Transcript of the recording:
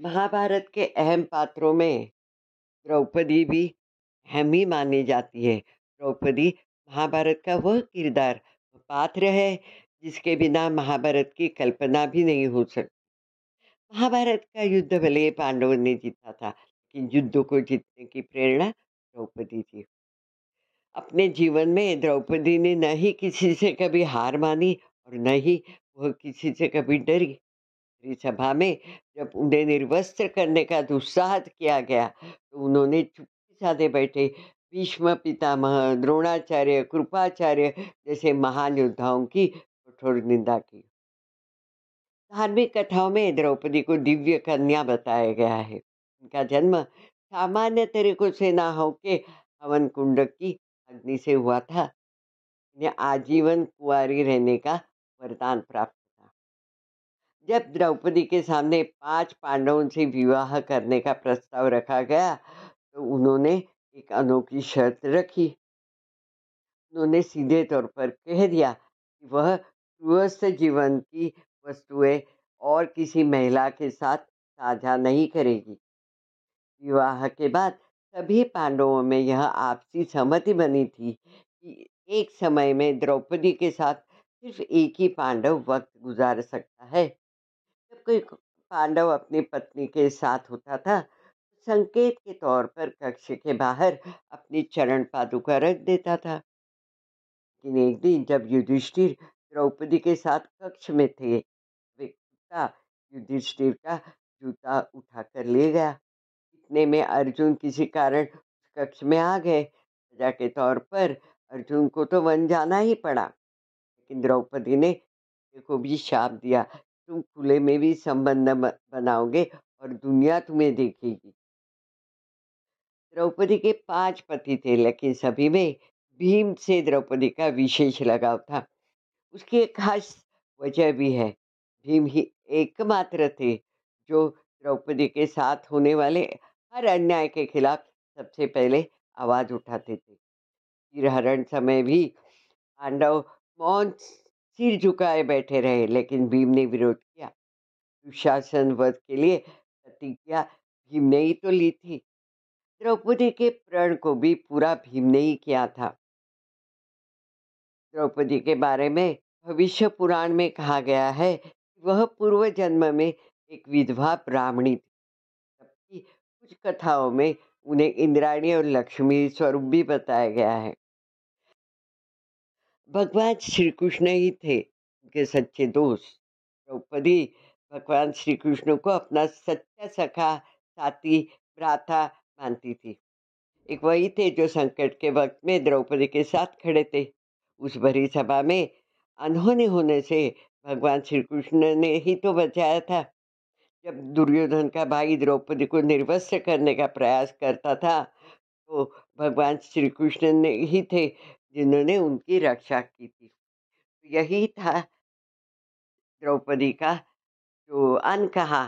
महाभारत के अहम पात्रों में द्रौपदी भी अहम ही मानी जाती है। द्रौपदी महाभारत का वह किरदार पात्र है, जिसके बिना महाभारत की कल्पना भी नहीं हो सकती महाभारत का युद्ध भले पांडवों ने जीता था, लेकिन युद्ध को जीतने की प्रेरणा द्रौपदी थी। अपने जीवन में द्रौपदी ने न ही किसी से कभी हार मानी और न ही वह किसी से कभी डरी। सभा में जब उन्हें निर्वस्त्र करने का दुस्साहस किया गया तो उन्होंने चुप्पी साधे बैठे भीष्म पितामह, द्रोणाचार्य, कृपाचार्य जैसे महान योद्धाओं की कठोर निंदा की। धार्मिक कथाओं में द्रौपदी को दिव्य कन्या बताया गया है। उनका जन्म सामान्य तरीकों से ना हो के हवन कुंड की अग्नि से हुआ था। इन्हें आजीवन कुआरी रहने का वरदान प्राप्त जब द्रौपदी के सामने पाँच पांडवों से विवाह करने का प्रस्ताव रखा गया तो उन्होंने एक अनोखी शर्त रखी। उन्होंने सीधे तौर पर कह दिया कि वह गृहस्थ जीवन की वस्तुएँ और किसी महिला के साथ साझा नहीं करेगी। विवाह के बाद सभी पांडवों में यह आपसी सहमति बनी थी कि एक समय में द्रौपदी के साथ सिर्फ़ एक ही पांडव वक्त गुजार सकता है। कोई पांडव अपनी पत्नी के साथ होता था, संकेत के तौर पर कक्ष के बाहर अपनी चरण पादुका रख देता था। लेकिन एक दिन जब युधिष्ठिर द्रौपदी के साथ कक्ष में थे, वे कुत्ता युधिष्ठिर का जूता उठा कर ले गया। इतने में अर्जुन किसी कारण कक्ष में आ गए। सजा के तौर पर अर्जुन को तो वन जाना ही पड़ा। लेकिन द्रौपदी ने को भी शाप दिया। तुम खुले में भी संबंध बनाओगे और दुनिया तुम्हें देखेगी। द्रौपदी के पाँच पति थे, लेकिन सभी में भीम से द्रौपदी का विशेष लगाव था। उसकी एक खास वजह भी है, भीम ही एकमात्र थे जो द्रौपदी के साथ होने वाले हर अन्याय के खिलाफ सबसे पहले आवाज़ उठाते थे। समय भी पांडव मौन सिर झुकाए बैठे रहे, लेकिन भीम ने विरोध किया। दुशासन वध के लिए प्रतिज्ञा भीम ने ही तो ली थी। द्रौपदी के प्रण को भी पूरा भीम ने ही किया था। द्रौपदी के बारे में भविष्य पुराण में कहा गया है कि वह पूर्व जन्म में एक विधवा ब्राह्मणी थी, जबकि कुछ कथाओं में उन्हें इंद्राणी और लक्ष्मी स्वरूप भी बताया गया है। भगवान श्री कृष्ण ही थे, उनके सच्चे दोस्त। द्रौपदी भगवान श्री कृष्ण को अपना सच्चा सखा, साथी, भ्राता मानती थी। एक वही थे जो संकट के वक्त में द्रौपदी के साथ खड़े थे। उस भरी सभा में अनहोनी होने से भगवान श्री कृष्ण ने ही तो बचाया था। जब दुर्योधन का भाई द्रौपदी को निर्वस्त्र करने का प्रयास करता था तो भगवान श्री कृष्ण ने ही थे जिन्होंने उनकी रक्षा की थी। तो यही था द्रौपदी का जो अन कहा